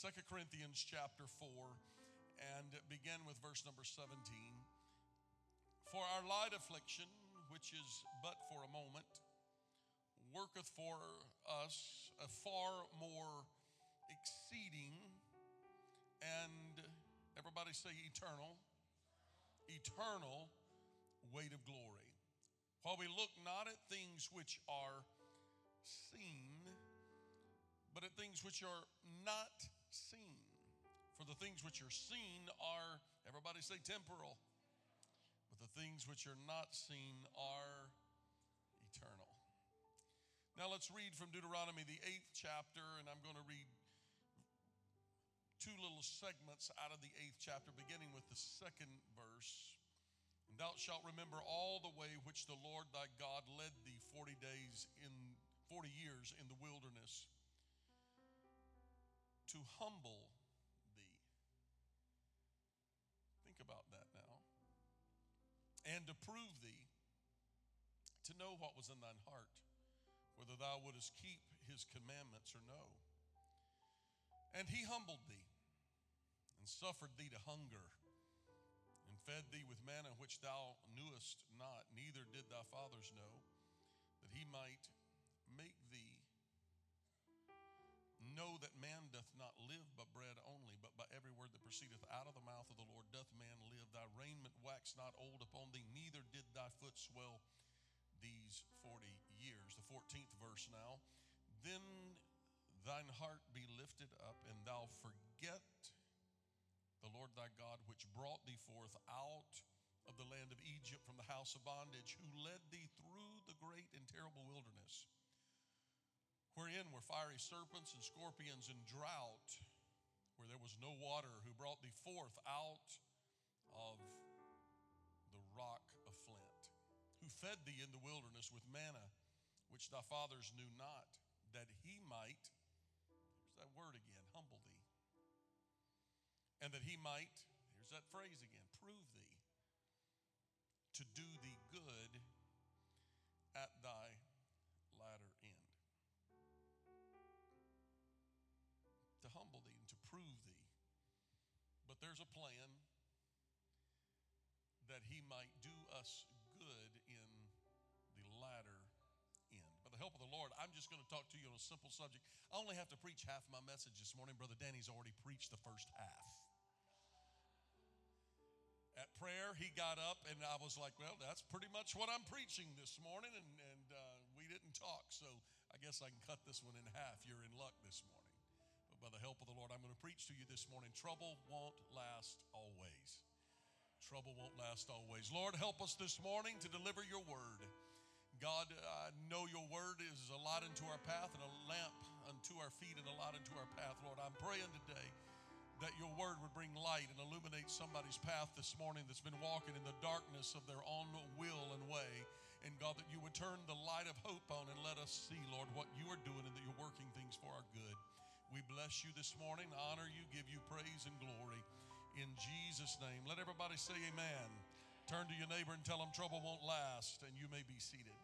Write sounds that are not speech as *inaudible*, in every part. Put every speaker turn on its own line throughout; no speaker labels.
Second Corinthians chapter 4 and begin with verse number 17. For our light affliction, which is but for a moment, worketh for us a far more exceeding and everybody say eternal, eternal weight of glory. While we look not at things which are seen, but at things which are not seen. For the things which are seen are, everybody say temporal, but the things which are not seen are eternal. Now let's read from Deuteronomy, the eighth chapter, and I'm going to read two little segments out of the eighth chapter, beginning with the second verse. And thou shalt remember all the way which the Lord thy God led thee 40 days in 40 years in the wilderness to humble thee. Think about that now. And to prove thee, to know what was in thine heart, whether thou wouldest keep his commandments or no. And he humbled thee and suffered thee to hunger and fed thee with manna which thou knewest not, neither did thy fathers know, that he might know that man doth not live by bread only, but by every word that proceedeth out of the mouth of the Lord doth man live. Thy raiment waxed not old upon thee, neither did thy foot swell these forty years. The 14th verse now. Then thine heart be lifted up, and thou forget the Lord thy God, which brought thee forth out of the land of Egypt from the house of bondage, who led thee through the great and terrible wilderness wherein were fiery serpents and scorpions and drought, where there was no water, who brought thee forth out of the rock of flint, who fed thee in the wilderness with manna, which thy fathers knew not, that he might, here's that word again, humble thee, and that he might, here's that phrase again, prove thee, to do thee good at thy might do us good in the latter end. By the help of the Lord, I'm just going to talk to you on a simple subject. I only have to preach half my message this morning. Brother Danny's already preached the first half. At prayer, he got up, and I was like, Well, that's pretty much what I'm preaching this morning. And, and uh, we didn't talk, so I guess I can cut this one in half. You're in luck this morning But by the help of the Lord, I'm going to preach to you this morning. Trouble won't last always. Trouble won't last always. Lord, help us this morning to deliver your word. God, I know your word is a light unto our path and a lamp unto our feet and a light unto our path. Lord, I'm praying today that your word would bring light and illuminate somebody's path this morning that's been walking in the darkness of their own will and way. And God, that you would turn the light of hope on and let us see, Lord, what you are doing and that you're working things for our good. We bless you this morning, honor you, give you praise and glory in Jesus' name. Let everybody say amen. Turn to your neighbor and tell them trouble won't last, and you may be seated.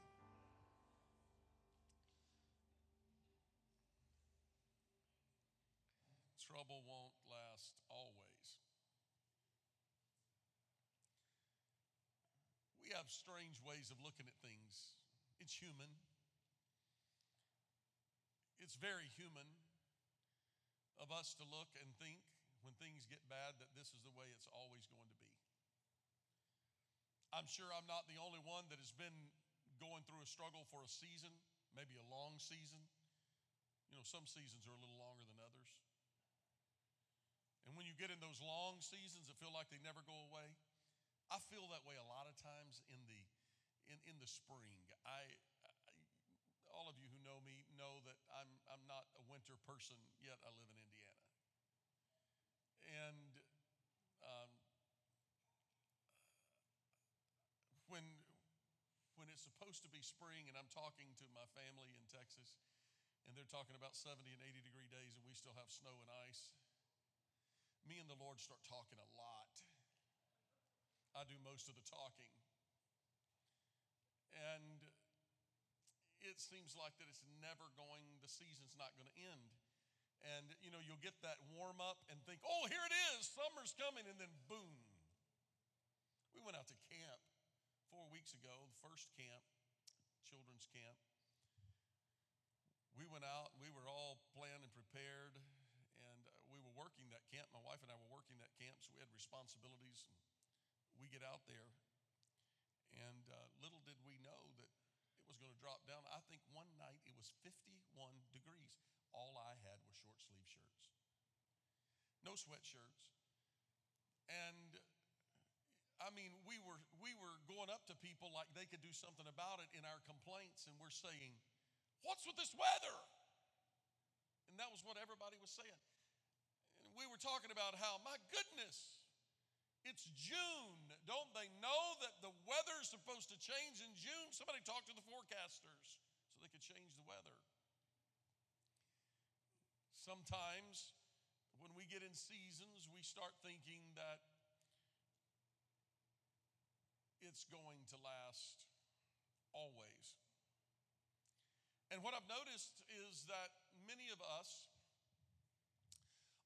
Trouble won't last always. We have strange ways of looking at things. It's human. it's very human of us to look and think when things get bad that this is the way it's always going to be. I'm sure I'm not the only one that has been going through a struggle for a season, maybe a long season. You know, some seasons are a little longer than others. And when you get in those long seasons that feel like they never go away, I feel that way a lot of times in the in, in the spring. I, I all of you who know me know that I'm I'm not a winter person yet. I live in Indiana, and um, when when it's supposed to be spring, and I'm talking to my family in Texas, and they're talking about 70 and 80 degree days, and we still have snow and ice. Me and the Lord start talking a lot. I do most of the talking. And it seems like that it's never going, the season's not going to end. And you know, you'll get that warm up and think, oh, here it is, summer's coming, and then boom. We went out to camp four weeks ago, the first camp, children's camp. We went out, we were all planned and prepared and we were working that camp. My wife and I were working that camp, so we had responsibilities. And we get out there, and uh, little did we know that it was going to drop down. I think one night it was 51 degrees. All I had were short sleeve shirts, no sweatshirts. And I mean, we were, we were going up to people like they could do something about it in our complaints, and we're saying, What's with this weather? And that was what everybody was saying And we were talking about how, my goodness, it's June. Don't they know that the weather's supposed to change in June? Somebody talk to the forecasters so they could change the weather. Sometimes when we get in seasons, we start thinking that it's going to last always. And what I've noticed is that many of us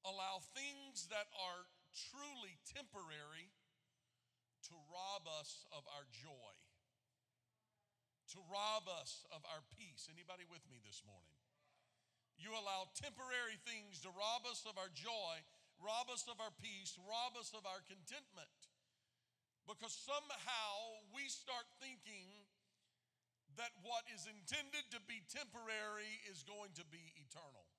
allow things that are truly temporary to rob us of our joy, to rob us of our peace. Anybody with me this morning? You allow temporary things to rob us of our joy, rob us of our peace, rob us of our contentment. Because somehow we start thinking that what is intended to be temporary is going to be eternal.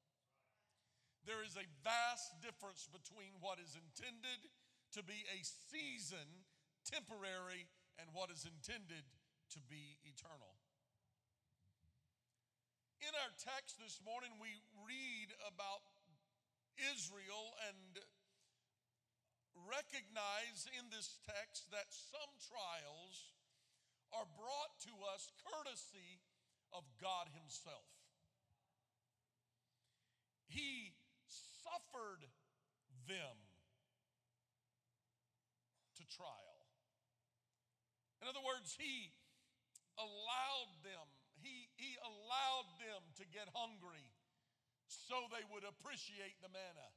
There is a vast difference between what is intended to be a season, temporary, and what is intended to be eternal. In our text this morning, we read about Israel and recognize in this text that some trials are brought to us courtesy of God Himself. He suffered them to trial. In other words, he allowed them, he, allowed them to get hungry so they would appreciate the manna.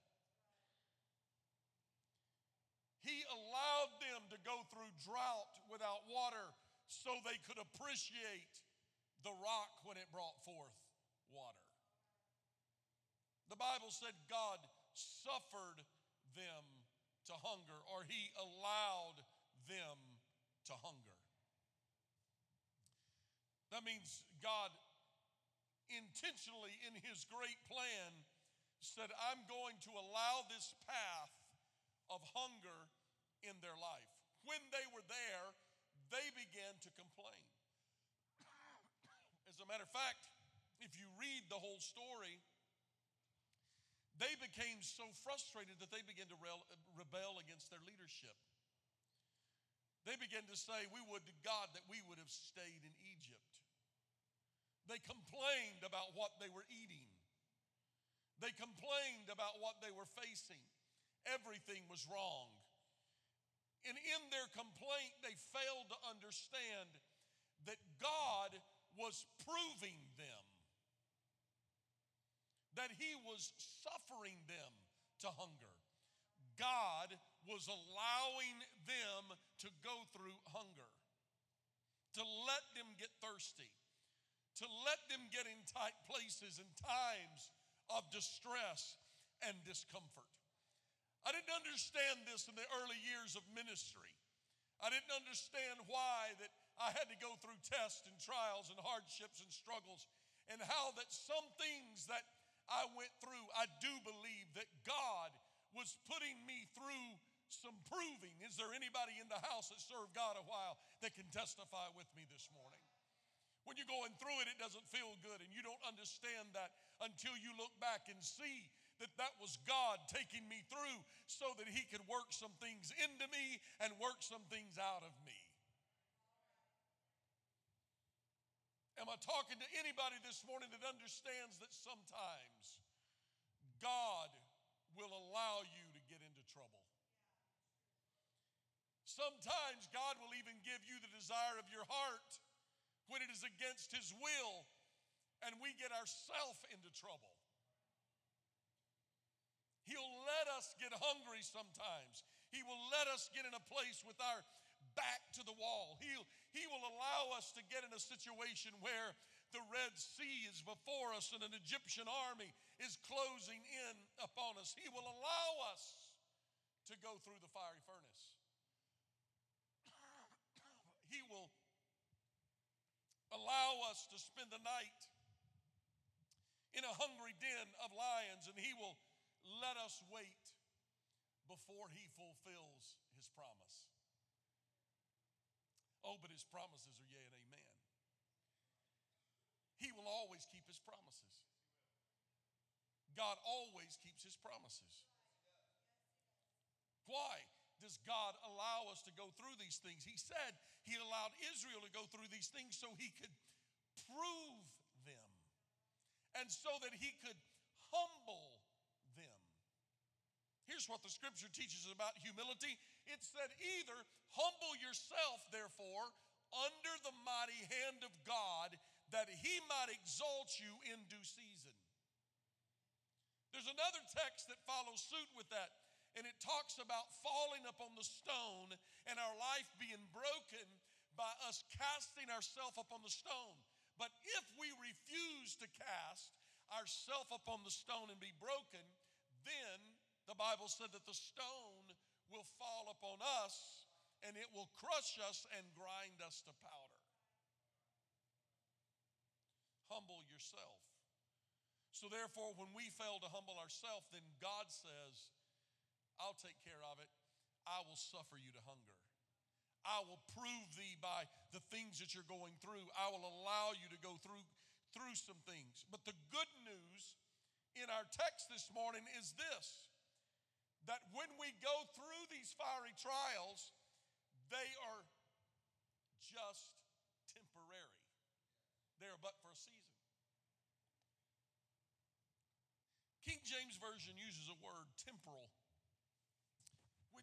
He allowed them to go through drought without water so they could appreciate the rock when it brought forth water. The Bible said God suffered them to hunger, or He allowed them to hunger. That means God intentionally, in His great plan, said, I'm going to allow this path of hunger in their life. When they were there, they began to complain. As a matter of fact, if you read the whole story, they became so frustrated that they began to rebel against their leadership. They began to say, We would to God that we would have stayed in Egypt. They complained about what they were eating. They complained about what they were facing. Everything was wrong. And in their complaint, they failed to understand that God was proving them that he was suffering them to hunger. God was allowing them to go through hunger, to let them get thirsty, to let them get in tight places and times of distress and discomfort. I didn't understand this in the early years of ministry. I didn't understand why that I had to go through tests and trials and hardships and struggles and how that some things that I went through, I do believe that God was putting me through some proving. Is there anybody in the house that served God a while that can testify with me this morning? When you're going through it, it doesn't feel good, and you don't understand that until you look back and see that that was God taking me through so that He could work some things into me and work some things out of me. Am I talking to anybody this morning that understands that sometimes God will allow you to get into trouble? Sometimes God will even give you the desire of your heart when it is against His will and we get ourselves into trouble. He'll let us get hungry sometimes. He will let us get in a place with our back to the wall. He'll, he will allow us to get in a situation where the Red Sea is before us and an Egyptian army is closing in upon us. He will allow us to go through the fiery furnace. *coughs* he will allow us to spend the night in a hungry den of lions, and He will let us wait before He fulfills His promise. Oh, but his promises are yea and amen. He will always keep his promises. God always keeps his promises. Why does God allow us to go through these things? He said he allowed Israel to go through these things so he could prove them and so that he could humble them. Here's what the scripture teaches about humility it said, either humble yourself, therefore, under the mighty hand of God, that he might exalt you in due season. There's another text that follows suit with that, and it talks about falling upon the stone and our life being broken by us casting ourselves upon the stone. But if we refuse to cast ourselves upon the stone and be broken, then the Bible said that the stone will fall upon us and it will crush us and grind us to powder. Humble yourself. So, therefore, when we fail to humble ourselves, then God says, I'll take care of it. I will suffer you to hunger. I will prove thee by the things that you're going through. I will allow you to go through, through some things. But the good news in our text this morning is this that when we go through these fiery trials, they are just temporary. They are but for a season. King James Version uses a word temporal,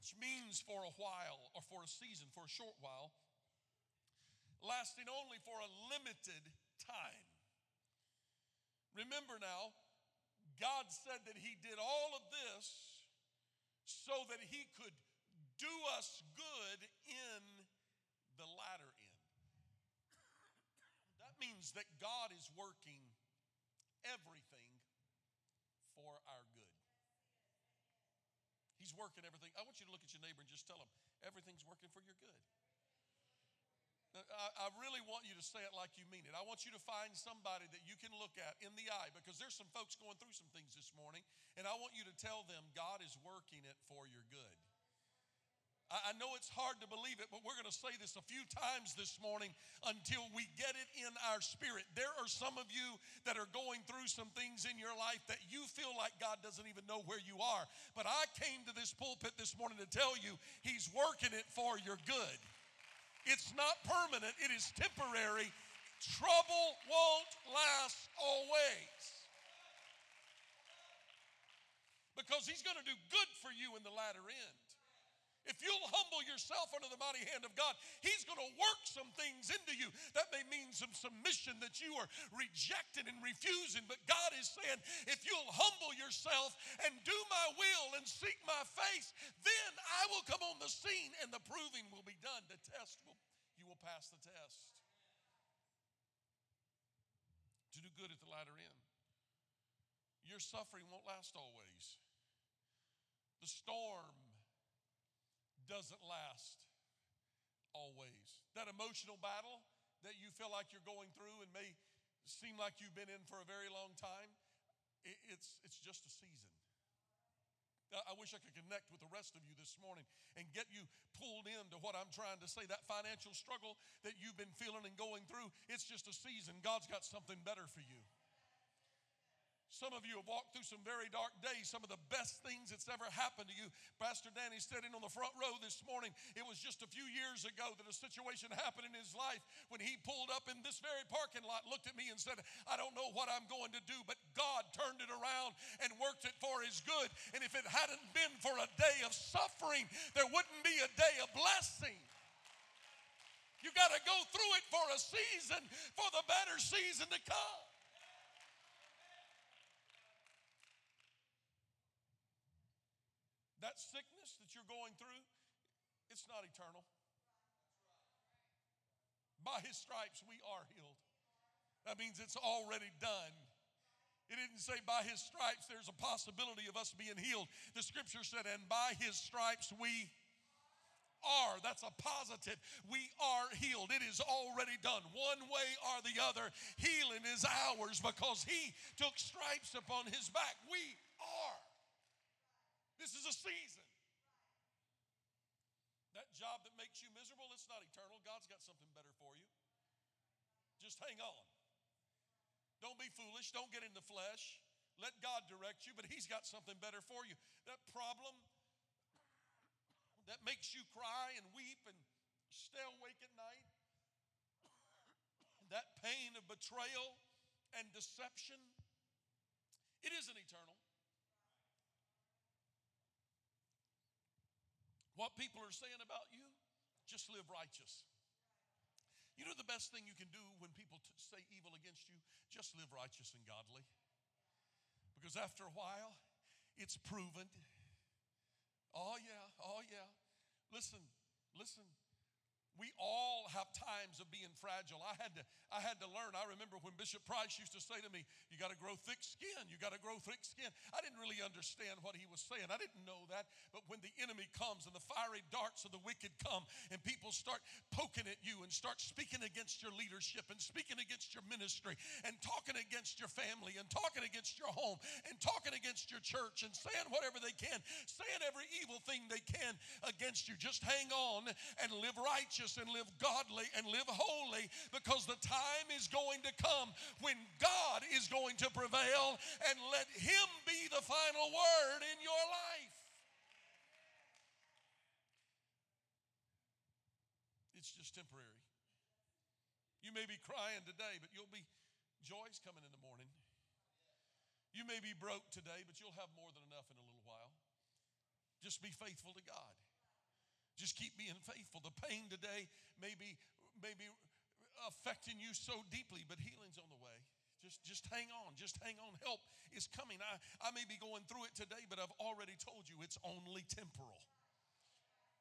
which means for a while or for a season, for a short while, lasting only for a limited time. Remember now, God said that He did all of this so that he could do us good in the latter end. That means that God is working everything for our good. He's working everything. I want you to look at your neighbor and just tell him everything's working for your good. I, really want you to say it like you mean it. I want you to find somebody that you can look at in the eye because there's some folks going through some things this morning, and I want you to tell them God is working it for your good. I know it's hard to believe it, but we're going to say this a few times this morning until we get it in our spirit. There are some of you that are going through some things in your life that you feel like God doesn't even know where you are. But I came to this pulpit this morning to tell you He's working it for your good. It's not permanent, it is temporary. Trouble won't last always. Because he's going to do good for you in the latter end. If you'll humble yourself under the mighty hand of God, He's going to work some things into you. That may mean some submission that you are rejecting and refusing. But God is saying, if you'll humble yourself and do my will and seek my face, then I will come on the scene and the proving will be done. The test will, you will pass the test. To do good at the latter end. Your suffering won't last always. The storm doesn't last always. That emotional battle that you feel like you're going through and may seem like you've been in for a very long time, it's, it's just a season. I wish I could connect with the rest of you this morning and get you pulled into what I'm trying to say. That financial struggle that you've been feeling and going through, it's just a season. God's got something better for you. Some of you have walked through some very dark days, some of the best things that's ever happened to you. Pastor Danny sitting on the front row this morning. It was just a few years ago that a situation happened in his life when he pulled up in this very parking lot, looked at me and said, I don't know what I'm going to do, but God turned it around and worked it for his good. And if it hadn't been for a day of suffering, there wouldn't be a day of blessing. You got to go through it for a season, for the better season to come. That sickness that you're going through, it's not eternal. By his stripes, we are healed. That means it's already done. It didn't say by his stripes there's a possibility of us being healed. The scripture said, and by his stripes we are. That's a positive. We are healed. It is already done. One way or the other, healing is ours because he took stripes upon his back. We are. This is a season. That job that makes you miserable, it's not eternal. God's got something better for you. Just hang on. Don't be foolish. Don't get in the flesh. Let God direct you, but He's got something better for you. That problem that makes you cry and weep and stay awake at night, that pain of betrayal and deception, it isn't eternal. What people are saying about you, just live righteous. You know the best thing you can do when people t- say evil against you? Just live righteous and godly. Because after a while, it's proven. Oh, yeah, oh, yeah. Listen, listen. We all have times of being fragile. I had to, I had to learn. I remember when Bishop Price used to say to me, You got to grow thick skin. You got to grow thick skin. I didn't really understand what he was saying. I didn't know that. But when the enemy comes and the fiery darts of the wicked come and people start poking at you and start speaking against your leadership and speaking against your ministry and talking against your family and talking against your home and talking against your church and saying whatever they can, saying every evil thing they can against you, just hang on and live righteous righteous and live godly and live holy because the time is going to come when God is going to prevail and let Him be the final word in your life. It's just temporary. You may be crying today, but you'll be joy's coming in the morning. You may be broke today, but you'll have more than enough in a little while. Just be faithful to God. Just keep being faithful. The pain today may be, may be affecting you so deeply, but healing's on the way. Just, just hang on. Just hang on. Help is coming. I, I may be going through it today, but I've already told you it's only temporal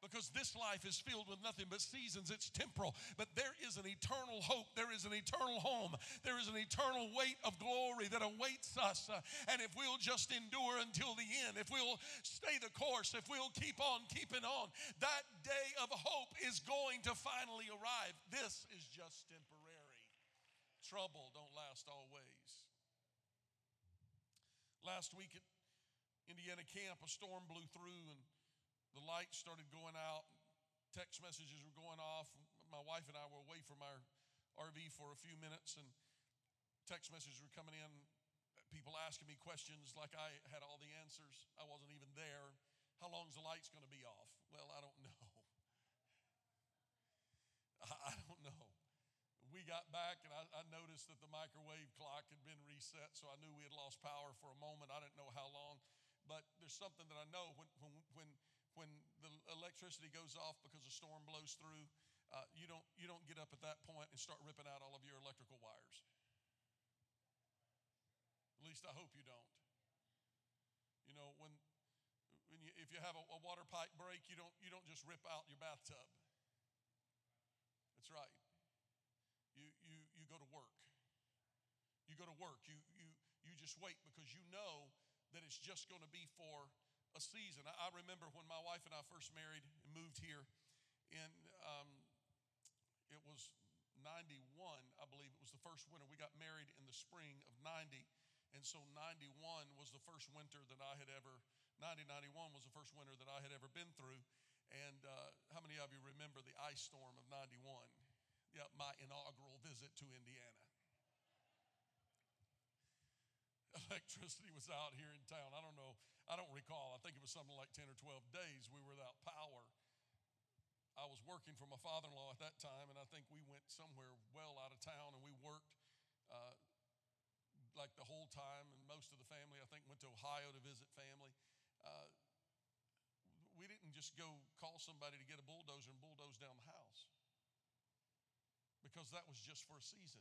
because this life is filled with nothing but seasons. It's temporal, but there is an eternal hope. There is an eternal home. There is an eternal weight of glory that awaits us. Uh, and if we'll just endure until the end, if we'll stay the course, if we'll keep on keeping on, that day of hope is going to finally arrive. This is just temporary. Trouble don't last always. Last week at Indiana camp, a storm blew through and the lights started going out, text messages were going off. My wife and I were away from our RV for a few minutes, and text messages were coming in. People asking me questions like I had all the answers. I wasn't even there. How long's the lights going to be off? Well, I don't *laughs* know. I don't know. We got back and I, I, noticed that the microwave clock had been reset, so I knew we had lost power for a moment. I didn't know how long, but there's something that I know when, when, when when the electricity goes off because a storm blows through, uh, you, don't, you don't get up at that point and start ripping out all of your electrical wires. At least I hope you don't. You know, when, when you, if you have a, a water pipe break, you don't, you don't just rip out your bathtub. That's right. You, you, you go to work. You go to work. You, you, you just wait because you know that it's just going to be for a season. I, remember when my wife and I first married and moved here in, um, it was 91, I believe. It was the first winter. We got married in the spring of 90. And so 91 was the first winter that I had ever, 90, 91 was the first winter that I had ever been through. And uh, how many of you remember the ice storm of 91? Yeah, my inaugural visit to Indiana. *laughs* Electricity was out here in town. I don't know, I don't recall. I think it was something like 10 or 12 days we were without power. I was working for my father in law at that time, and I think we went somewhere well out of town and we worked uh, like the whole time, and most of the family, I think, went to Ohio to visit family. Uh, we didn't just go call somebody to get a bulldozer and bulldoze down the house because that was just for a season.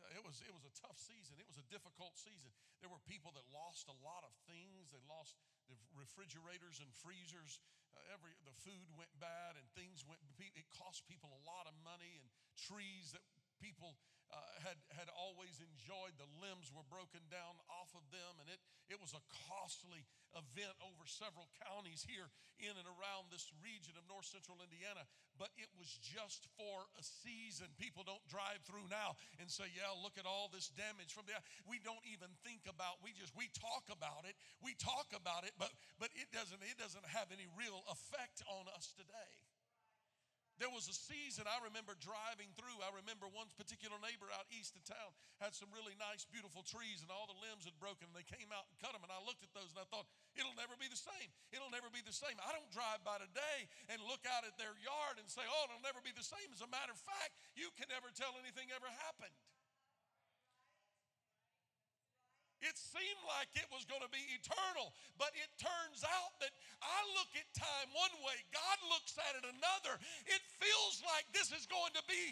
Yeah, it was it was a tough season. It was a difficult season. There were people that lost a lot of things. They lost the refrigerators and freezers. Uh, every the food went bad and things went. It cost people a lot of money and trees that people uh, had, had always enjoyed. The limbs were broken down off of them, and it, it was a costly event over several counties here in and around this region of north central Indiana. But it was just for a season. People don't drive through now and say, Yeah, look at all this damage from the. We don't even think about, we just, we talk about it. We talk about it, but, but it, doesn't, it doesn't have any real effect on us today. There was a season I remember driving through. I remember one particular neighbor out east of town had some really nice, beautiful trees, and all the limbs had broken, and they came out and cut them. And I looked at those and I thought, it'll never be the same. It'll never be the same. I don't drive by today and look out at their yard and say, oh, it'll never be the same. As a matter of fact, you can never tell anything ever happened. It seemed like it was going to be eternal, but it turns out that I look at time one way, God looks at it another. It feels like this is going to be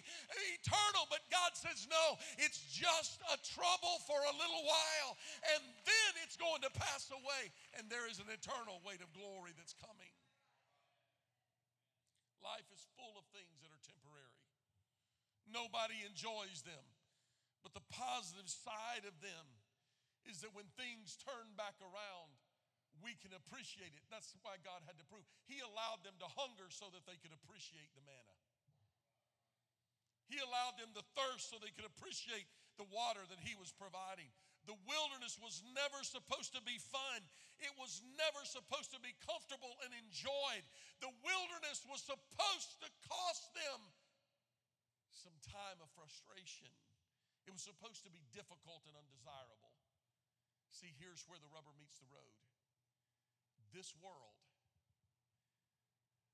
eternal, but God says, no, it's just a trouble for a little while, and then it's going to pass away, and there is an eternal weight of glory that's coming. Life is full of things that are temporary. Nobody enjoys them, but the positive side of them is that when things turn back around, we can appreciate it. That's why God had to prove. He allowed them to hunger so that they could appreciate the manna. He allowed them to thirst so they could appreciate the water that He was providing. The wilderness was never supposed to be fun. It was never supposed to be comfortable and enjoyed. The wilderness was supposed to cost them some time of frustration. It was supposed to be difficult and undesirable. See, here's where the rubber meets the road. This world,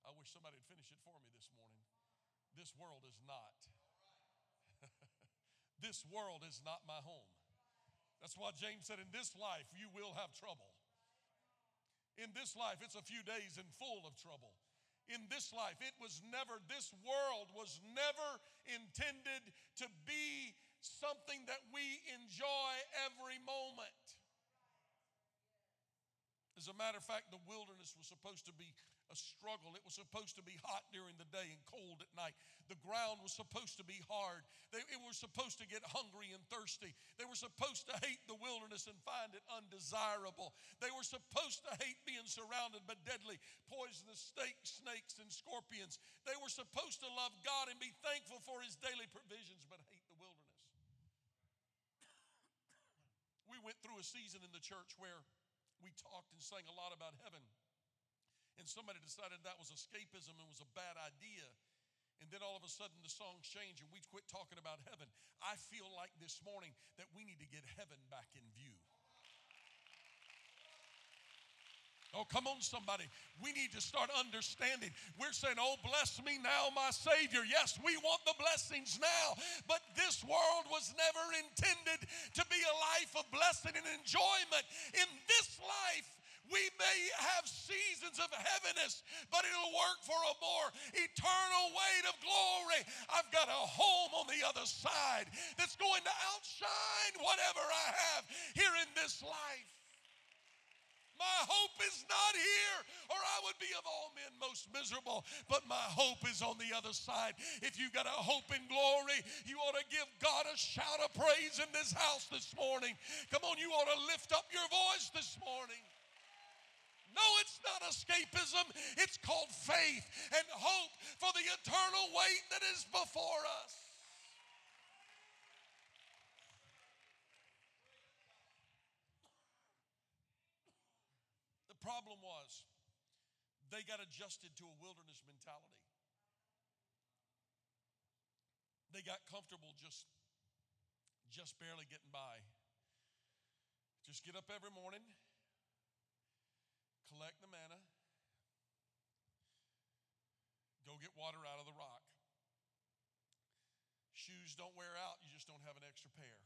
I wish somebody would finish it for me this morning. This world is not. *laughs* this world is not my home. That's why James said, In this life, you will have trouble. In this life, it's a few days and full of trouble. In this life, it was never, this world was never intended to be something that we enjoy every moment. As a matter of fact, the wilderness was supposed to be a struggle. It was supposed to be hot during the day and cold at night. The ground was supposed to be hard. They were supposed to get hungry and thirsty. They were supposed to hate the wilderness and find it undesirable. They were supposed to hate being surrounded by deadly, poisonous snakes, snakes and scorpions. They were supposed to love God and be thankful for his daily provisions, but hate the wilderness. We went through a season in the church where we talked and sang a lot about heaven. And somebody decided that was escapism and was a bad idea. And then all of a sudden the songs change and we quit talking about heaven. I feel like this morning that we need to get heaven back in view. Oh, come on, somebody. We need to start understanding. We're saying, Oh, bless me now, my Savior. Yes, we want the blessings now, but this world was never intended to be a life of blessing and enjoyment. In this life, we may have seasons of heaviness, but it'll work for a more eternal weight of glory. I've got a home on the other side that's going to outshine whatever I have here in this life. My hope is not here, or I would be of all men most miserable. But my hope is on the other side. If you've got a hope in glory, you ought to give God a shout of praise in this house this morning. Come on, you ought to lift up your voice this morning. No, it's not escapism. It's called faith and hope for the eternal weight that is before us. Problem was they got adjusted to a wilderness mentality. They got comfortable just just barely getting by. Just get up every morning, collect the manna, go get water out of the rock. Shoes don't wear out, you just don't have an extra pair.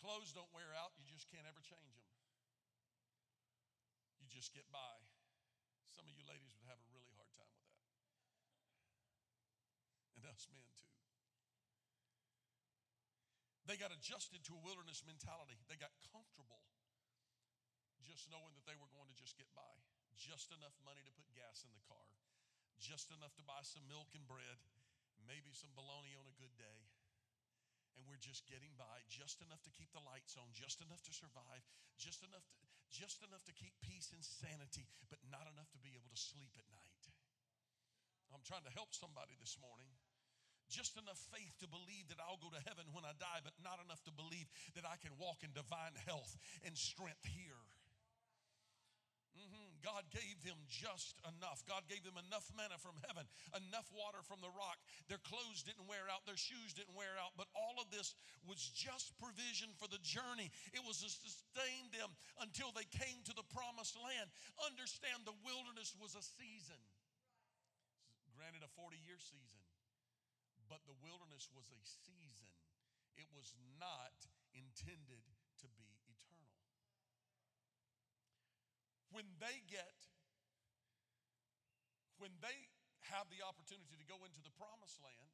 Clothes don't wear out, you just can't ever change them. Just get by. Some of you ladies would have a really hard time with that. And us men too. They got adjusted to a wilderness mentality. They got comfortable just knowing that they were going to just get by. Just enough money to put gas in the car, just enough to buy some milk and bread, maybe some bologna on a good day. And we're just getting by, just enough to keep the lights on, just enough to survive, just enough to, just enough to keep peace and sanity, but not enough to be able to sleep at night. I'm trying to help somebody this morning just enough faith to believe that I'll go to heaven when I die, but not enough to believe that I can walk in divine health and strength here. God gave them just enough. God gave them enough manna from heaven, enough water from the rock. Their clothes didn't wear out, their shoes didn't wear out, but all of this was just provision for the journey. It was to sustain them until they came to the promised land. Understand the wilderness was a season, granted, a 40 year season but the wilderness was a season. It was not intended to be eternal. When they get, when they have the opportunity to go into the promised land,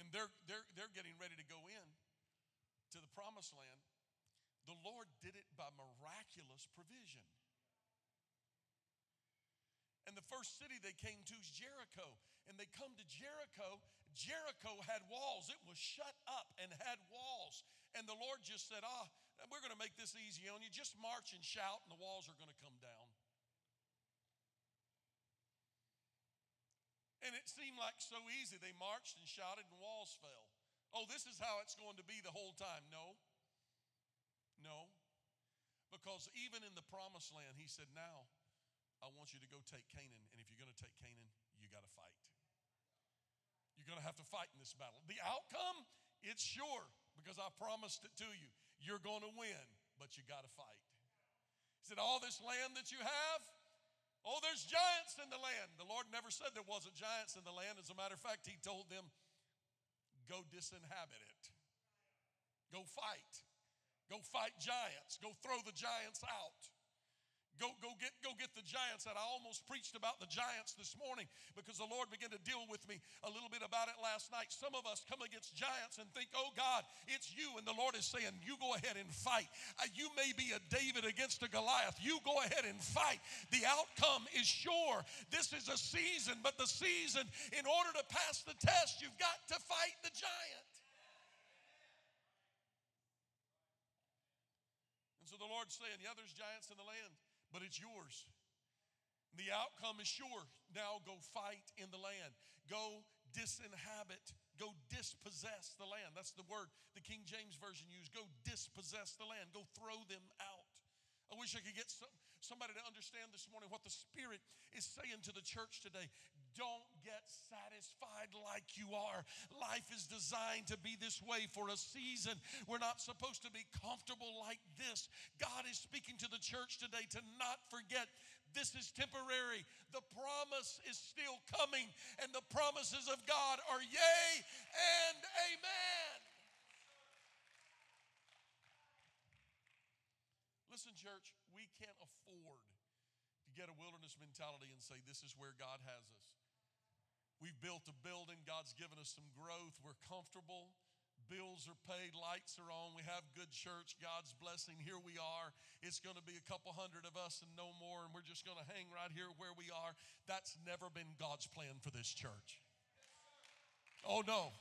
and they're, they're, they're getting ready to go in to the promised land, the Lord did it by miraculous provision. And the first city they came to is Jericho. And they come to Jericho. Jericho had walls, it was shut up and had walls. And the Lord just said, Ah, we're going to make this easy on you. Just march and shout, and the walls are going to come down. And it seemed like so easy. They marched and shouted, and walls fell. Oh, this is how it's going to be the whole time. No. No. Because even in the promised land, he said, Now I want you to go take Canaan. And if you're going to take Canaan, you got to fight. You're going to have to fight in this battle. The outcome, it's sure because I promised it to you. You're going to win, but you got to fight. He said, All this land that you have, oh, there's giants in the land. The Lord never said there wasn't giants in the land. As a matter of fact, He told them, Go disinhabit it, go fight, go fight giants, go throw the giants out. Go, go, get, go get the giants. And I almost preached about the giants this morning because the Lord began to deal with me a little bit about it last night. Some of us come against giants and think, oh God, it's you. And the Lord is saying, you go ahead and fight. Uh, you may be a David against a Goliath. You go ahead and fight. The outcome is sure. This is a season, but the season, in order to pass the test, you've got to fight the giant. And so the Lord's saying, yeah, there's giants in the land but it's yours. The outcome is sure. Now go fight in the land. Go disinhabit. Go dispossess the land. That's the word the King James Version used. Go dispossess the land. Go throw them out. I wish I could get some, somebody to understand this morning what the Spirit is saying to the church today. Don't get satisfied like you are. Life is designed to be this way for a season. We're not supposed to be comfortable like this. God is speaking to the church today to not forget this is temporary. The promise is still coming, and the promises of God are yea and amen. Listen, church, we can't afford to get a wilderness mentality and say, This is where God has us. We've built a building, God's given us some growth, we're comfortable. Bills are paid, lights are on, we have good church, God's blessing. Here we are. It's going to be a couple hundred of us and no more, and we're just going to hang right here where we are. That's never been God's plan for this church. Oh, no.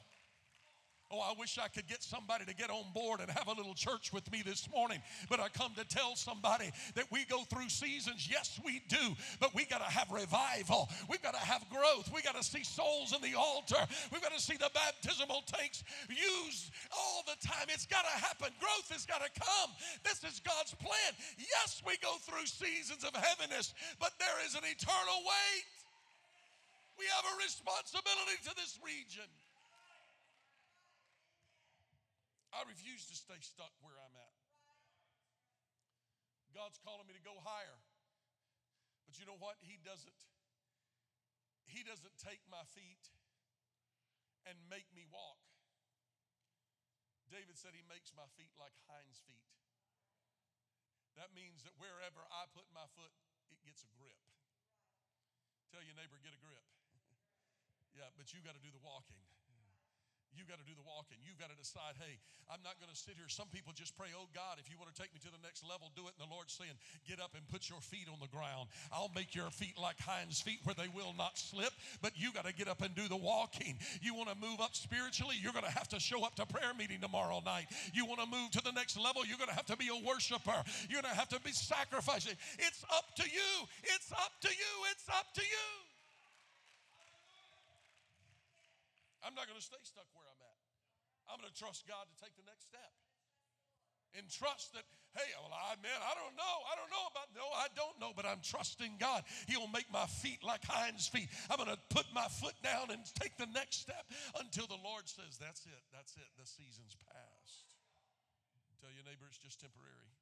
Oh, I wish I could get somebody to get on board and have a little church with me this morning. But I come to tell somebody that we go through seasons. Yes, we do. But we got to have revival. We've got to have growth. We got to see souls in the altar. We've got to see the baptismal tanks used all the time. It's got to happen. Growth has got to come. This is God's plan. Yes, we go through seasons of heaviness, but there is an eternal weight. We have a responsibility to this region. I refuse to stay stuck where I'm at. God's calling me to go higher. But you know what? He doesn't He doesn't take my feet and make me walk. David said he makes my feet like hinds feet. That means that wherever I put my foot, it gets a grip. Tell your neighbor, get a grip. *laughs* yeah, but you got to do the walking. You got to do the walking. You've got to decide, hey, I'm not going to sit here. Some people just pray, oh God, if you want to take me to the next level, do it. And the Lord's saying, get up and put your feet on the ground. I'll make your feet like hinds feet where they will not slip, but you got to get up and do the walking. You want to move up spiritually, you're going to have to show up to prayer meeting tomorrow night. You want to move to the next level, you're going to have to be a worshiper. You're going to have to be sacrificing. It's up to you. It's up to you. It's up to you. I'm not going to stay stuck where I'm at. I'm going to trust God to take the next step. And trust that, hey, well, I man, I don't know. I don't know about no, I don't know, but I'm trusting God. He'll make my feet like hinds feet. I'm gonna put my foot down and take the next step until the Lord says, That's it, that's it. The season's passed. Tell your neighbor it's just temporary.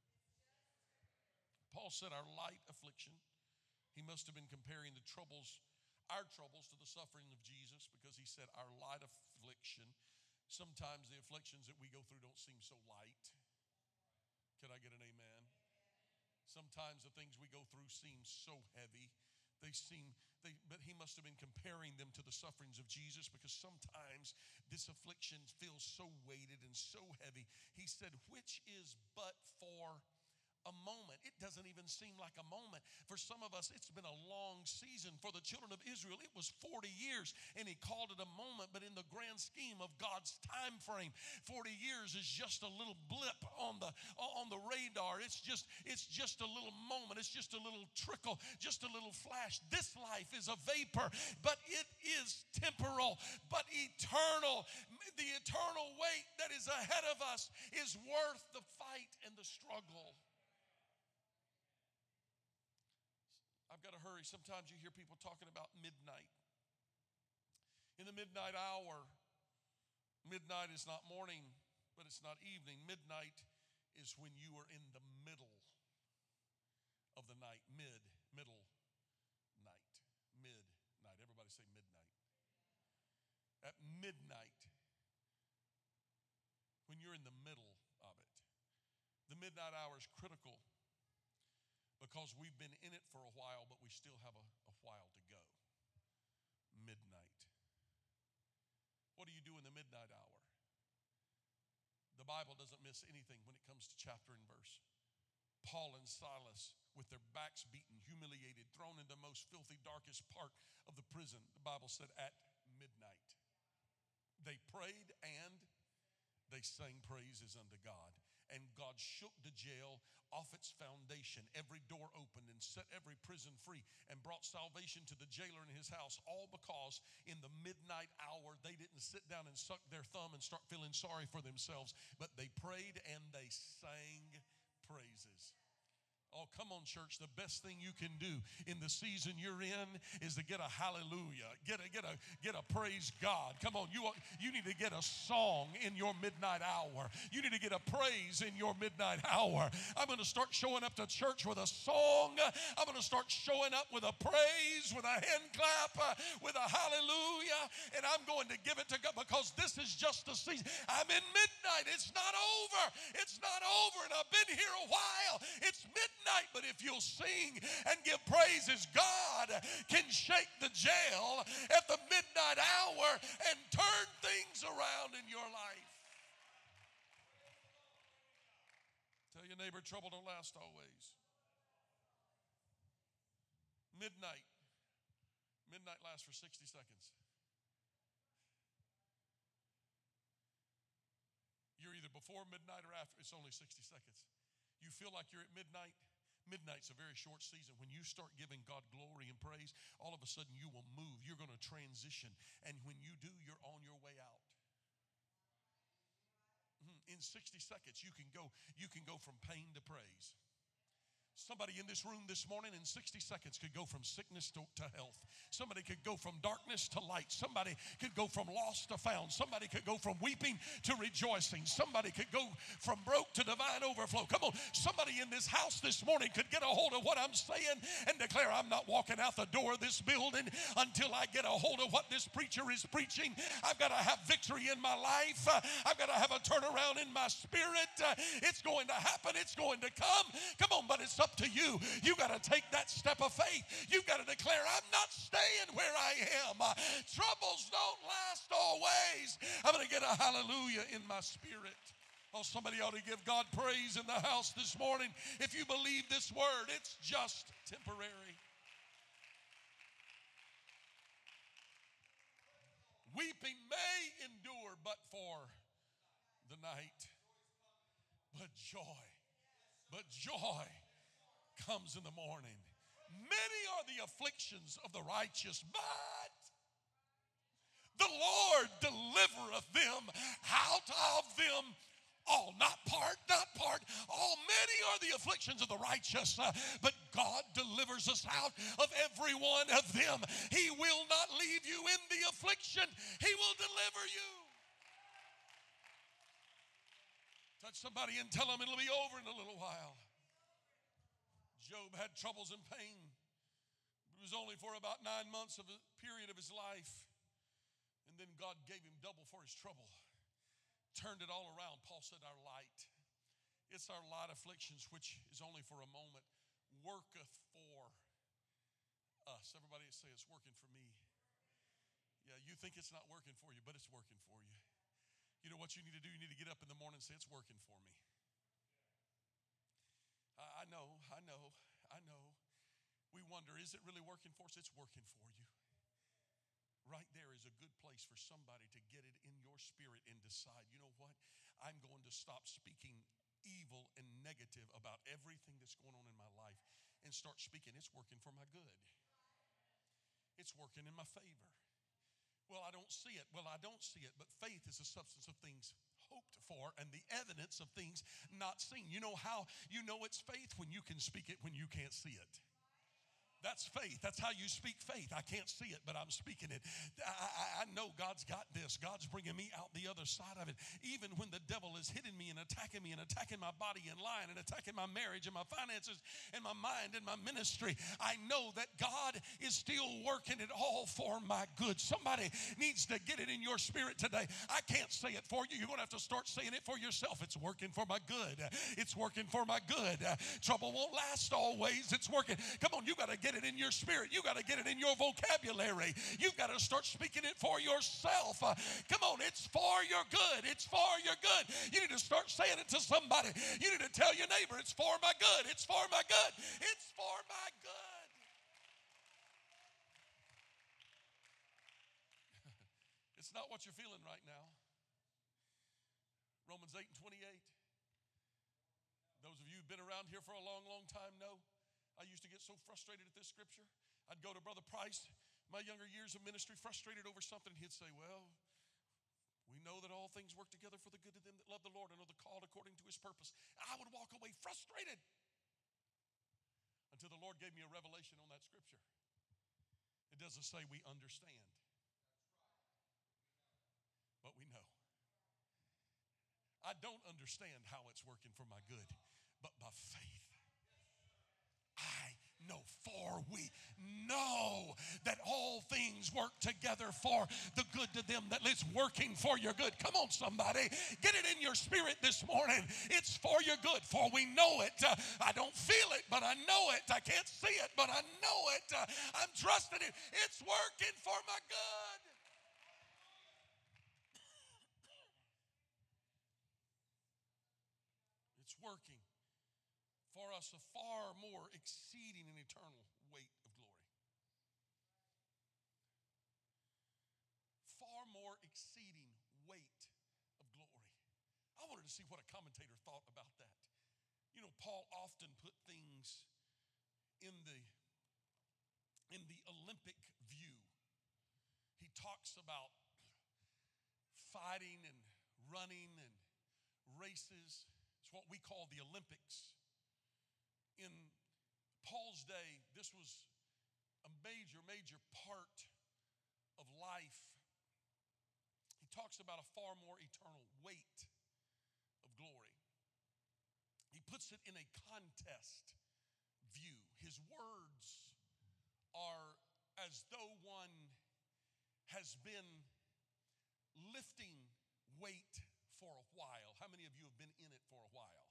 Paul said our light affliction, he must have been comparing the troubles our troubles to the suffering of Jesus because he said our light affliction. Sometimes the afflictions that we go through don't seem so light. Can I get an amen? Sometimes the things we go through seem so heavy. They seem, they, but he must have been comparing them to the sufferings of Jesus because sometimes this affliction feels so weighted and so heavy. He said, which is but for a moment. It doesn't even seem like a moment. For some of us, it's been a long season. For the children of Israel, it was 40 years, and he called it a moment. But in the grand scheme of God's time frame, 40 years is just a little blip on the on the radar. It's just it's just a little moment. It's just a little trickle, just a little flash. This life is a vapor, but it is temporal, but eternal. The eternal weight that is ahead of us is worth the fight and the struggle. Got to hurry. Sometimes you hear people talking about midnight. In the midnight hour, midnight is not morning, but it's not evening. Midnight is when you are in the middle of the night. Mid, middle night. Midnight. Everybody say midnight. At midnight, when you're in the middle of it, the midnight hour is critical because we've been in it for a while, but we still have a, a while to go. Midnight. What do you do in the midnight hour? The Bible doesn't miss anything when it comes to chapter and verse. Paul and Silas, with their backs beaten, humiliated, thrown in the most filthy, darkest part of the prison, the Bible said at midnight. They prayed and they sang praises unto God and God shook the jail off its foundation. Every door opened and set every prison free and brought salvation to the jailer in his house, all because in the midnight hour they didn't sit down and suck their thumb and start feeling sorry for themselves, but they prayed and they sang praises. Oh, come on, church. The best thing you can do in the season you're in is to get a hallelujah, get a get a get a praise God. Come on, you you need to get a song in your midnight hour. You need to get a praise in your midnight hour. I'm going to start showing up to church with a song. I'm going to start showing up with a praise, with a hand clap, uh, with a hallelujah, and I'm going to give it to God because this is just a season. I'm in midnight. It's not over. It's not over, and I've been here a while. It's midnight midnight. But if you'll sing and give praises, God can shake the jail at the midnight hour and turn things around in your life. Tell your neighbor, trouble don't last always. Midnight. Midnight lasts for 60 seconds. You're either before midnight or after. It's only 60 seconds. You feel like you're at midnight. Midnight's a very short season. When you start giving God glory and praise, all of a sudden you will move. You're going to transition. And when you do, you're on your way out. Mhm. In 60 seconds, you can go, you can go from pain to praise. Somebody in this room this morning in 60 seconds could go from sickness to, to, health. Somebody could go from darkness to light. Somebody could go from lost to found. Somebody could go from weeping to rejoicing. Somebody could go from broke to divine overflow. Come on, somebody in this house this morning could get a hold of what I'm saying and declare, I'm not walking out the door of this building until I get a hold of what this preacher is preaching. I've got to have victory in my life. I've got to have a turnaround in my spirit. It's going to happen. It's going to come. Come on, but it's up to you. You got to take that step of faith. You've got to declare, I'm not staying where I am. Troubles don't last always. I'm going to get a hallelujah in my spirit. Oh, somebody ought to give God praise in the house this morning. If you believe this word, it's just temporary. Weeping may endure but for the night, but joy, but joy comes in the morning. Many are the afflictions of the righteous, but the Lord delivereth them out of them all. Not part, not part. All many are the afflictions of the righteous, uh, but God delivers us out of every one of them. He will not leave you in the affliction, He will deliver you. Touch somebody and tell them it'll be over in a little while. Job had troubles and pain. but It was only for about nine months of a period of his life. And then God gave him double for his trouble. Turned it all around. Paul said, Our light. It's our light afflictions, which is only for a moment, worketh for us. Everybody say it's working for me. Yeah, you think it's not working for you, but it's working for you. You know what you need to do? You need to get up in the morning and say, It's working for me. I know, I know, I know. We wonder, is it really working for us? It's working for you. Right there is a good place for somebody to get it in your spirit and decide, you know what? I'm going to stop speaking evil and negative about everything that's going on in my life and start speaking, it's working for my good. It's working in my favor. Well, I don't see it. Well, I don't see it, but faith is the substance of things hoped for and the evidence of things not seen. You know how you know it's faith when you can speak it when you can't see it. That's faith. That's how you speak faith. I can't see it, but I'm speaking it. I, I, I, know God's got this. God's bringing me out the other side of it. Even when the devil is hitting me and attacking me and attacking my body and lying and attacking my marriage and my finances and my mind and my ministry, I know that God is still working it all for my good. Somebody needs to get it in your spirit today. I can't say it for you. You're going to have to start saying it for yourself. It's working for my good. It's working for my good. Trouble won't last always. It's working. Come on, you got to get it in your spirit. You got to get it in your vocabulary. You've got to start speaking it for yourself. Come on, it's for your good. It's for your good. You need to start saying it to somebody. You need to tell your neighbor, it's for my good. It's for my good. It's for my good. It's not what you're feeling right now. Romans 8 and 28. Those of you who've been around here for a long, long time know I used to get so frustrated at this scripture. I'd go to Brother Price, my younger years of ministry, frustrated over something. He'd say, Well, we know that all things work together for the good of them that love the Lord and are the called according to his purpose. I would walk away frustrated until the Lord gave me a revelation on that scripture. It doesn't say we understand, but we know. I don't understand how it's working for my good, but by faith I know, for we know that all things work together for the good to them that is working for your good. Come on, somebody, get it in your spirit this morning. It's for your good, for we know it. Uh, I don't feel it, but I know it. I can't see it, but I know it. Uh, I'm trusting it. It's working for my good. It's working for us a far more exceeding and eternal weight of glory. Far more exceeding weight of glory. I wanted to see what a commentator thought about that. You know, Paul often put things in the in the Olympic view. He talks about fighting and running and races. It's what we call the Olympics. In Paul's day, this was a major, major part of life. He talks about a far more eternal weight of glory. He puts it in a contest view. His words are as though one has been lifting weight for a while. How many of you have been in it for a while?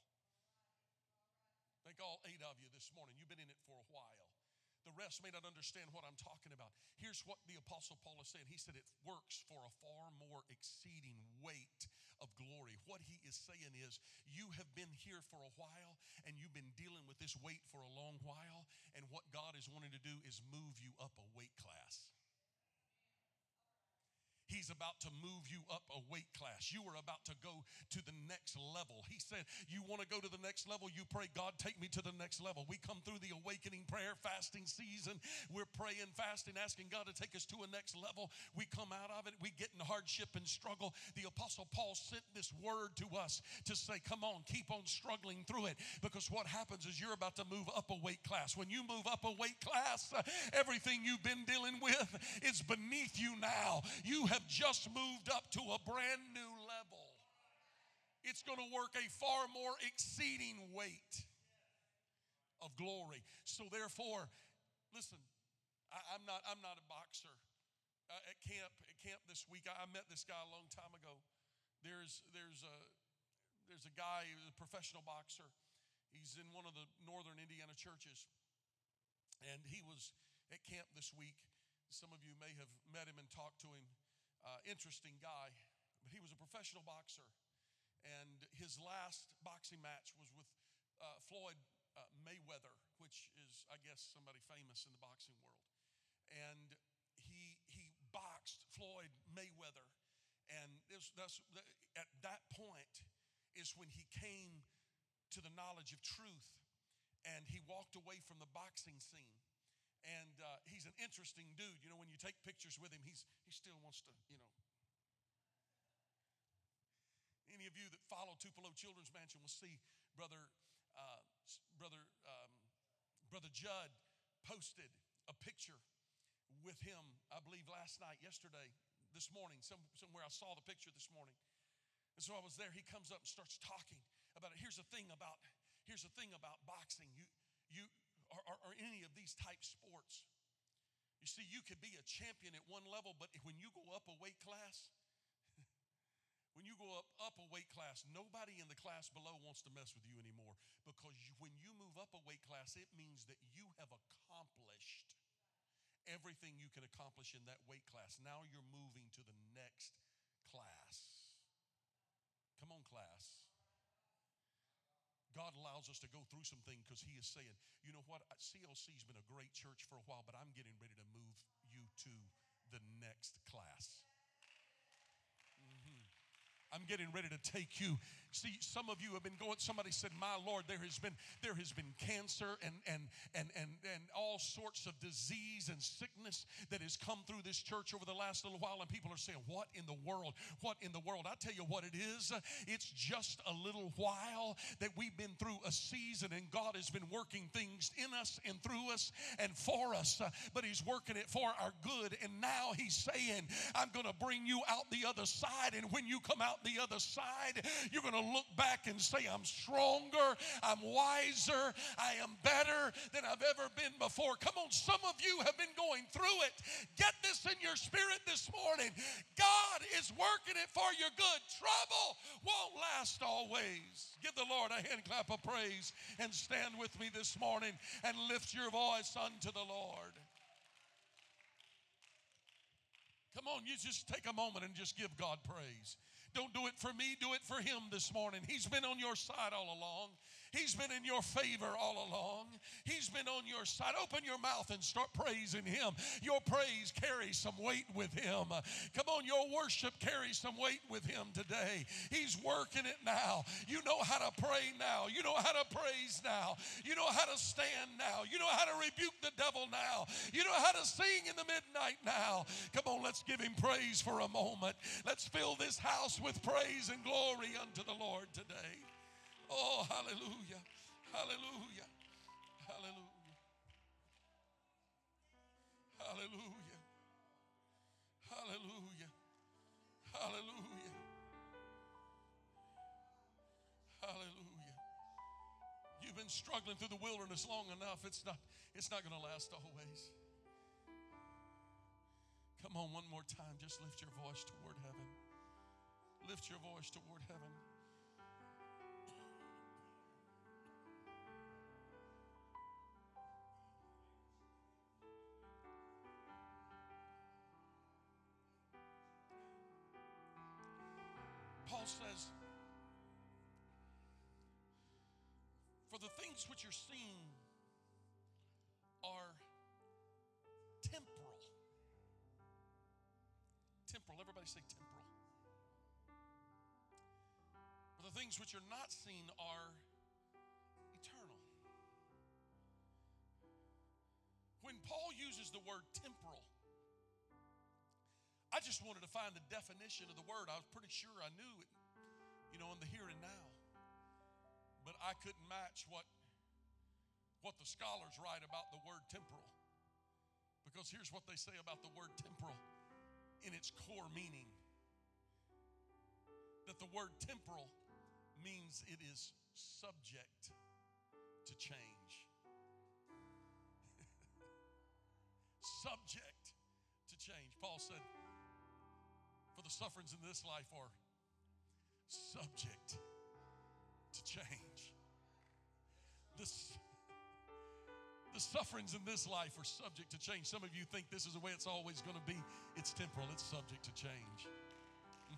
Think all eight of you this morning, you've been in it for a while. The rest may not understand what I'm talking about. Here's what the Apostle Paul is saying. He said it works for a far more exceeding weight of glory. What he is saying is, you have been here for a while and you've been dealing with this weight for a long while, and what God is wanting to do is move you up a weight class. He's about to move you up a weight class. You are about to go to the next level. He said, You want to go to the next level? You pray, God, take me to the next level. We come through the awakening prayer fasting season. We're praying, fasting, asking God to take us to a next level. We come out of it, we get in hardship and struggle. The Apostle Paul sent this word to us to say, Come on, keep on struggling through it. Because what happens is you're about to move up a weight class. When you move up a weight class, everything you've been dealing with is beneath you now. You have have just moved up to a brand new level. It's going to work a far more exceeding weight of glory. So therefore, listen, I, am not I'm not a boxer. Uh, at camp at camp this week, I, I met this guy a long time ago. There's there's a there's a guy, a professional boxer. He's in one of the northern Indiana churches, and he was at camp this week. Some of you may have met him and talked to him uh, interesting guy, but he was a professional boxer. And his last boxing match was with uh, Floyd uh, Mayweather, which is, I guess, somebody famous in the boxing world. And he, he boxed Floyd Mayweather. And this, that's, at that point is when he came to the knowledge of truth and he walked away from the boxing scene and uh, he's an interesting dude. You know, when you take pictures with him, he's he still wants to, you know. Any of you that follow Tupelo Children's Mansion will see brother, uh, brother, um, brother Judd posted a picture with him. I believe last night, yesterday, this morning, some, somewhere I saw the picture this morning. And so I was there. He comes up and starts talking about it. Here's the thing about here's the thing about boxing. You you or, or, or any of these type sports. You see, you could be a champion at one level, but when you go up a weight class, *laughs* when you go up, up a weight class, nobody in the class below wants to mess with you anymore because you, when you move up a weight class, it means that you have accomplished everything you can accomplish in that weight class. Now you're moving to the next class. Come on, class. God allows us to go through some things because He is saying, you know what, CLC has been a great church for a while, but I'm getting ready to move you to the next class. I'm getting ready to take you See, some of you have been going, somebody said, My Lord, there has been there has been cancer and and and and and all sorts of disease and sickness that has come through this church over the last little while, and people are saying, What in the world? What in the world? I tell you what it is. It's just a little while that we've been through a season, and God has been working things in us and through us and for us, but He's working it for our good. And now He's saying, I'm going to bring you out the other side, and when you come out the other side, you're going to look back and say, I'm stronger, I'm wiser, I am better than I've ever been before. Come on, some of you have been going through it. Get this in your spirit this morning. God is working it for your good. Trouble won't last always. Give the Lord a hand clap of praise and stand with me this morning and lift your voice unto the Lord. Come on, you just take a moment and just give God praise. Don't do it for me, do it for him this morning. He's been on your side all along. He's been in your favor all along. He's been on your side. Open your mouth and start praising Him. Your praise carries some weight with Him. Come on, your worship carries some weight with Him today. He's working it now. You know how to pray now. You know how to praise now. You know how to stand now. You know how to rebuke the devil now. You know how to sing in the midnight now. Come on, let's give Him praise for a moment. Let's fill this house with praise and glory unto the Lord today. Oh, hallelujah. Hallelujah. Hallelujah. Hallelujah. Hallelujah. Hallelujah. Hallelujah. You've been struggling through the wilderness long enough. It's not it's not going to last always. Come on one more time. Just lift your voice toward heaven. Lift your voice toward heaven. Which are seen are temporal. Temporal. Everybody say temporal. But the things which are not seen are eternal. When Paul uses the word temporal, I just wanted to find the definition of the word. I was pretty sure I knew it, you know, in the here and now. But I couldn't match what, what the scholars write about the word temporal. Because here's what they say about the word temporal in its core meaning that the word temporal means it is subject to change. *laughs* subject to change. Paul said, for the sufferings in this life are subject to change. This, the sufferings in this life are subject to change. Some of you think this is the way it's always going to be. It's temporal, it's subject to change. *laughs*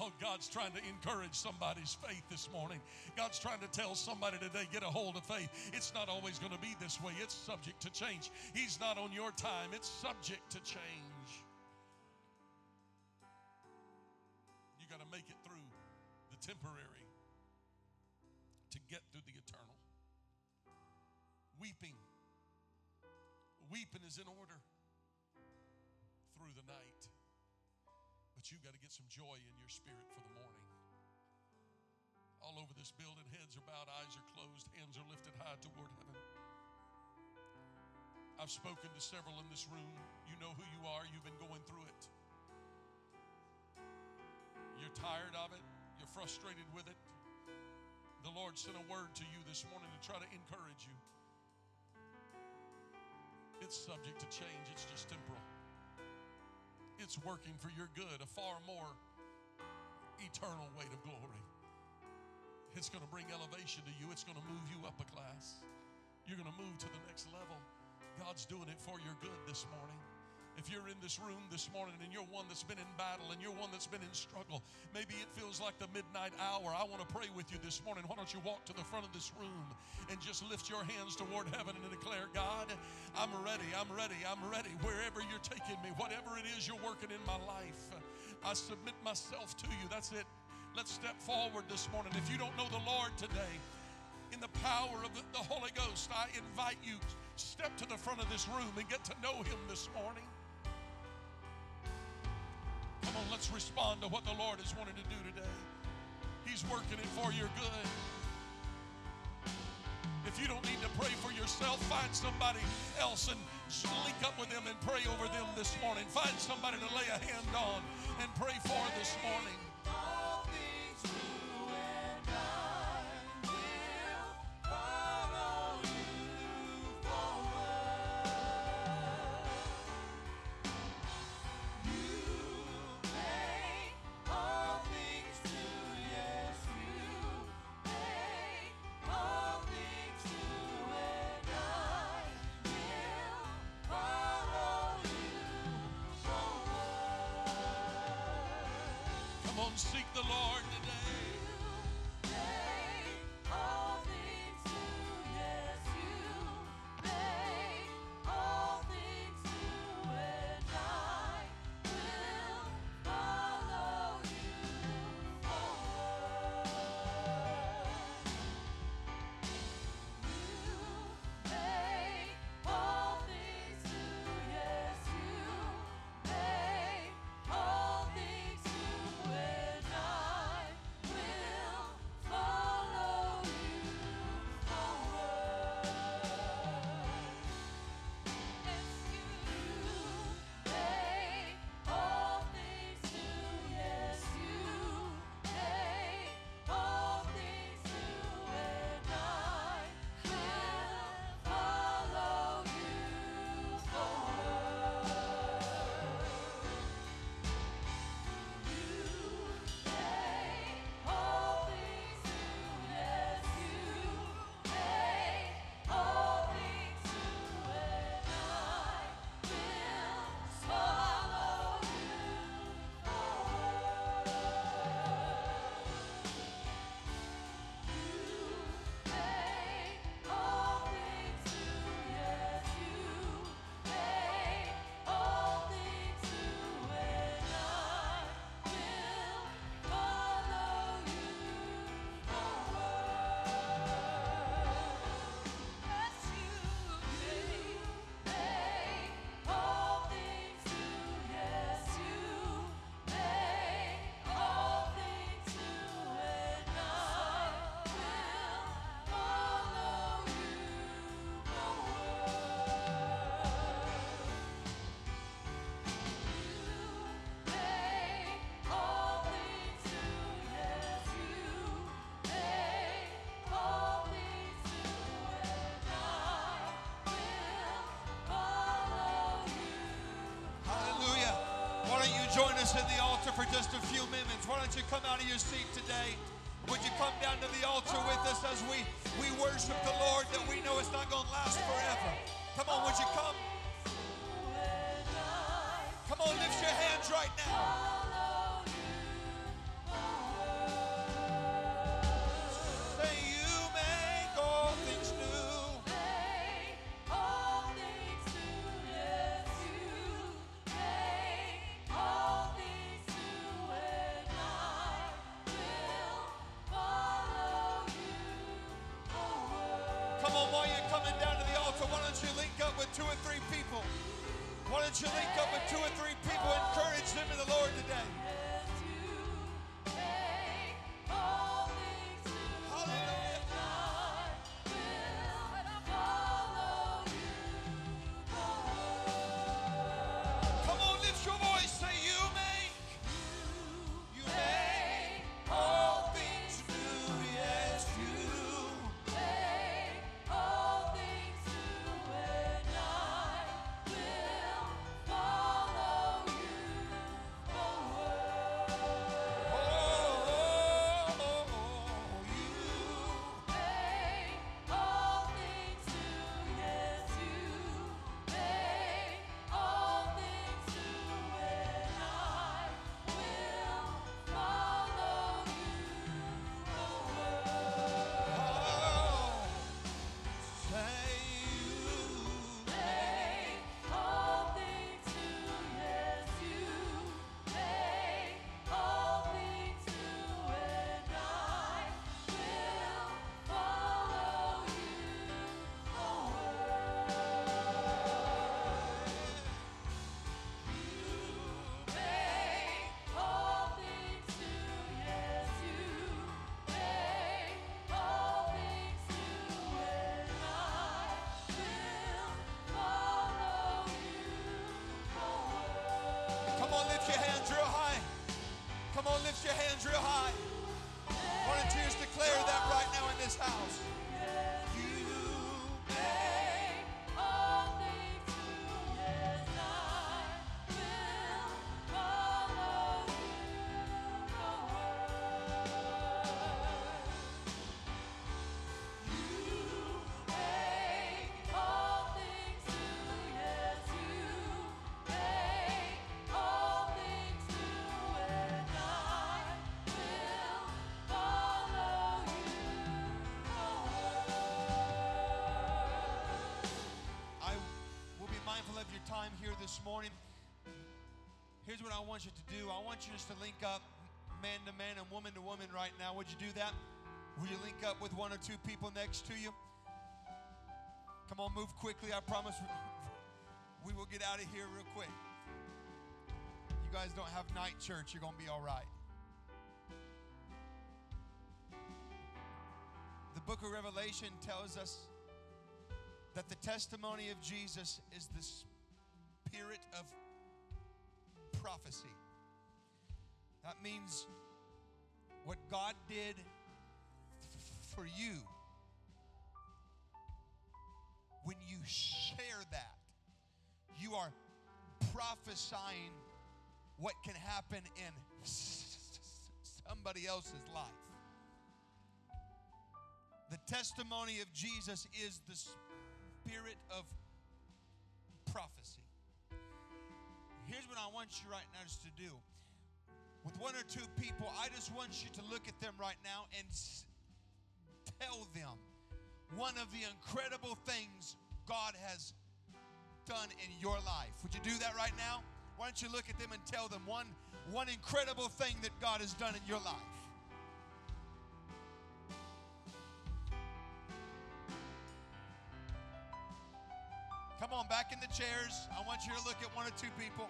Oh, God's trying to encourage somebody's faith this morning. God's trying to tell somebody today, get a hold of faith. It's not always going to be this way, it's subject to change. He's not on your time, it's subject to change. Weeping. Weeping is in order through the night. But you've got to get some joy in your spirit for the morning. All over this building, heads are bowed, eyes are closed, hands are lifted high toward heaven. I've spoken to several in this room. You know who you are, you've been going through it. You're tired of it, you're frustrated with it. The Lord sent a word to you this morning to try to encourage you. It's subject to change, it's just temporal it's working for your good, a far more eternal weight of glory. It's going to bring elevation to you, it's going to move you up a class. You're going to move to the next level. God's doing it for your good this morning. If you're in this room this morning and you're one that's been in battle and you're one that's been in struggle, maybe it feels like the midnight hour. I want to pray with you this morning. Why don't you walk to the front of this room and just lift your hands toward heaven and declare, God, I'm ready, I'm ready, I'm ready. Wherever you're taking me, whatever it is you're working in my life, I submit myself to you. That's it. Let's step forward this morning. If you don't know the Lord today, in the power of the, Holy Ghost, I invite you step to the front of this room and get to know him this morning. Come on, let's respond to what the Lord is wanting to do today. He's working it for your good. If you don't need to pray for yourself, find somebody else and link up with them and pray over them this morning. Find somebody to lay a hand on and pray for this morning.
In the altar for just a few minutes. Why don't you come out of your seat today? Would you come down to the altar with us as we, we worship the Lord that we know it's not going to last forever? Come on, would you come? Come on, lift your hands right now. Two or three people? This house? Your time here this morning. Here's what I want you to do. I want you just to link up man to man and woman to woman right now. Would you do that? Would you link up with one or two people next to you? Come on, move quickly. I promise we will get out of here real quick. You guys don't have night church, you're going to be all right. The book of Revelation tells us that the testimony of Jesus is the spirit of prophecy. That means what God did for you, when you share that, you are prophesying what can happen in somebody else's life. The testimony of Jesus is the spirit of prophecy. Here's what I want you right now just to do. With one or two people, I just want you to look at them right now and tell them one of the incredible things God has done in your life. Would you do that right now? Why don't you look at them and tell them one, one incredible thing that God has done in your life? Come on, back in the chairs. I want you to look at one or two people.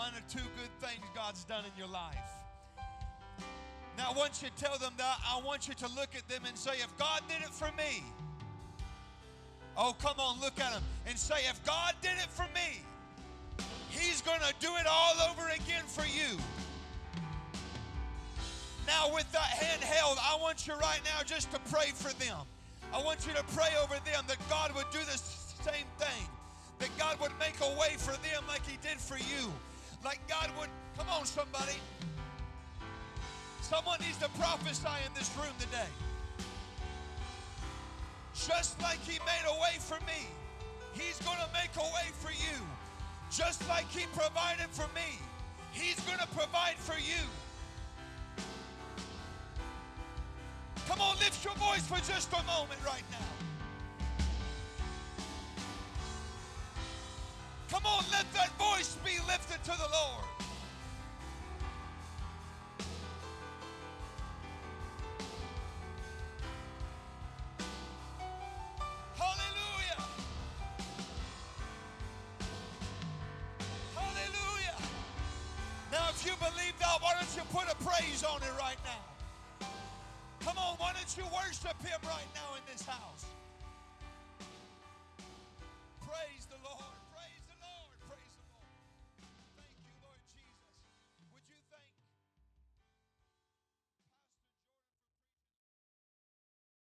One or two good things God's done in your life. Now, once you tell them that, I want you to look at them and say, if God did it for me, oh, come on, look at them and say, if God did it for me, He's going to do it all over again for you. Now, with that hand held, I want you right now just to pray for them. I want you to pray over them that God would do the same thing. that God would make a way for them like He did for you. Like God would, come on, somebody. Someone needs to prophesy in this room today. Just like He made a way for me, He's going to make a way for you. Just like He provided for me, He's going to provide for you. Come on, lift your voice for just a moment right now. Come on, let that voice be lifted to the Lord.